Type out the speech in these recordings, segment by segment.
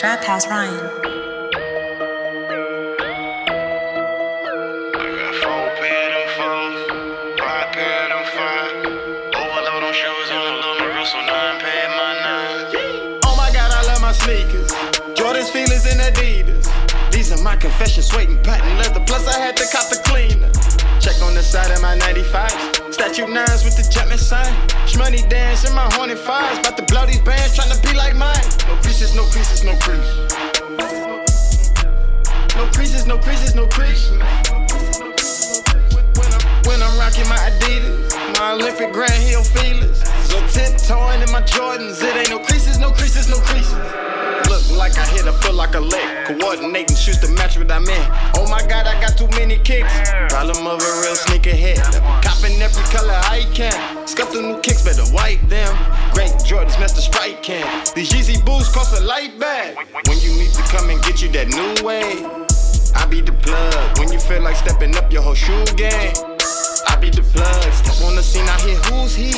Trap House Ryan. Oh my god, I love my sneakers. Jordan's Filas and Adidas. These are my confessions, waiting patent leather. Plus, I had to cop the cleaner. Check on the side of my 95. Statue nines with the Jumpman sign. Shmoney dance in my horny fives. About to blow these bands, trying to be like mine. No creases, no creases, no crease. No creases, no creases, no crease. When I'm, when I'm rocking my Adidas, my Olympic Grant Hill Filas. So tiptoeing in my Jordans, it ain't no creases, no creases, lick. Coordinating shoes to match what I'm in. Oh my god, I got too many kicks. Problem of a real sneakerhead. Copping every color I can. Scuff the new kicks, better wipe them. Great Jordans, Mr. Sprite can. These Yeezy Boosts cost a light bag. When you need to come and get you that new way. I be the plug when you feel like stepping up your whole shoe game. I be the plug, step on the scene I hear who's he?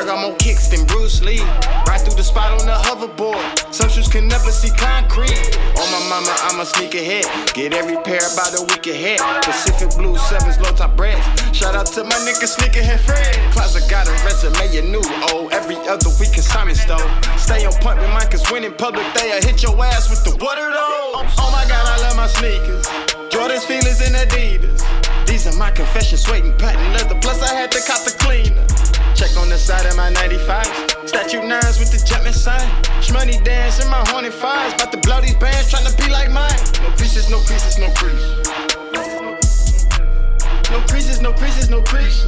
Bro got more kicks than Bruce Lee. Right through the spot on the hoverboard. Some shoes can never see concrete. On my mama, I'm a sneakerhead. Get every pair about a week ahead. Pacific Blue Sevens, low top breads. Shout out to my nigga Sneakerhead Fred. Closet got a resume, you new. Oh, every other week consignment store. Stay on point with mine, cause when in public, they'll hit your ass with the water though. Oh my god, I love my sneakers. Jordan's Filas and Adidas. These are my confessions, waiting patent leather. Plus, I had to cop the cleaner. Check on the side of my 95. Statue nines with the Jumpman sign. Shmoney dance in my horny fives. About to blow these bands, trying to be like mine. No creases, no creases, no crease. No creases, no creases, no crease.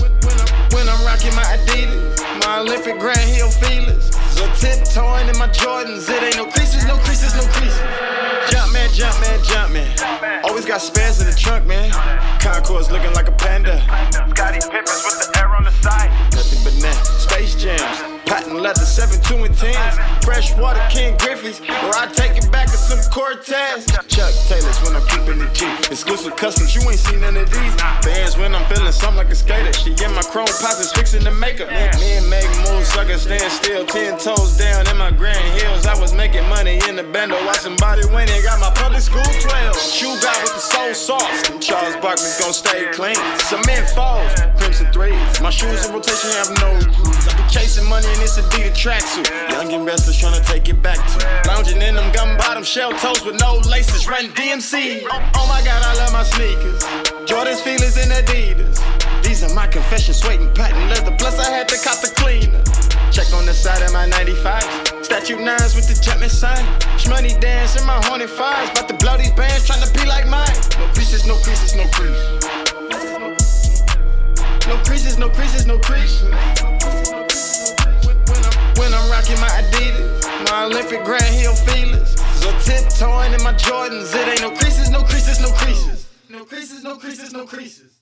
When I'm, when I'm rocking my Adidas, my Olympic Grant Hill Filas. So tiptoeing in my Jordans, it ain't no creases, no creases, no creases. Jump man, jump man, jump man. Always got spares in the trunk, man. Concourse looking like a panda. 7, 2, and 10s. Freshwater King Griffey's, where I take it back to some Cortez. Chuck Taylors when I'm keeping the G. Exclusive customs, you ain't seen none of these. Bands when I'm feeling something like a skater. She in my chrome pockets fixing the makeup. Me and make moves, sucker stand still. Ten toes down in my Grant Hills. I was making money in the bando. Watching body winning, got my public school 12. Shoe guy with the soul sauce. Them Charles Barkley's gon' stay clean. Cement falls, threes. My shoes in rotation have no grooves. I be chasing money in this Adidas tracksuit. Young investors trying to take it back to. Lounging in them gum bottom shell toes with no laces. Run DMC. Oh, my god, I love my sneakers. Jordan's Filas and Adidas. These are my confessions, waiting patent leather. Plus, I had to cop the cleaner. Check on the side of my 95. Statue nines with the Jumpman sign. Shmoney dance in my horny fives. About to blow these bands, trying to be like mine. No creases, no creases, no crease. No creases, no creases, no. When I'm, when I'm rocking my Adidas, my Olympic Grant Hill Filas. So tiptoeing in my Jordans, it ain't no creases, no creases, no creases. No creases, no creases, no creases.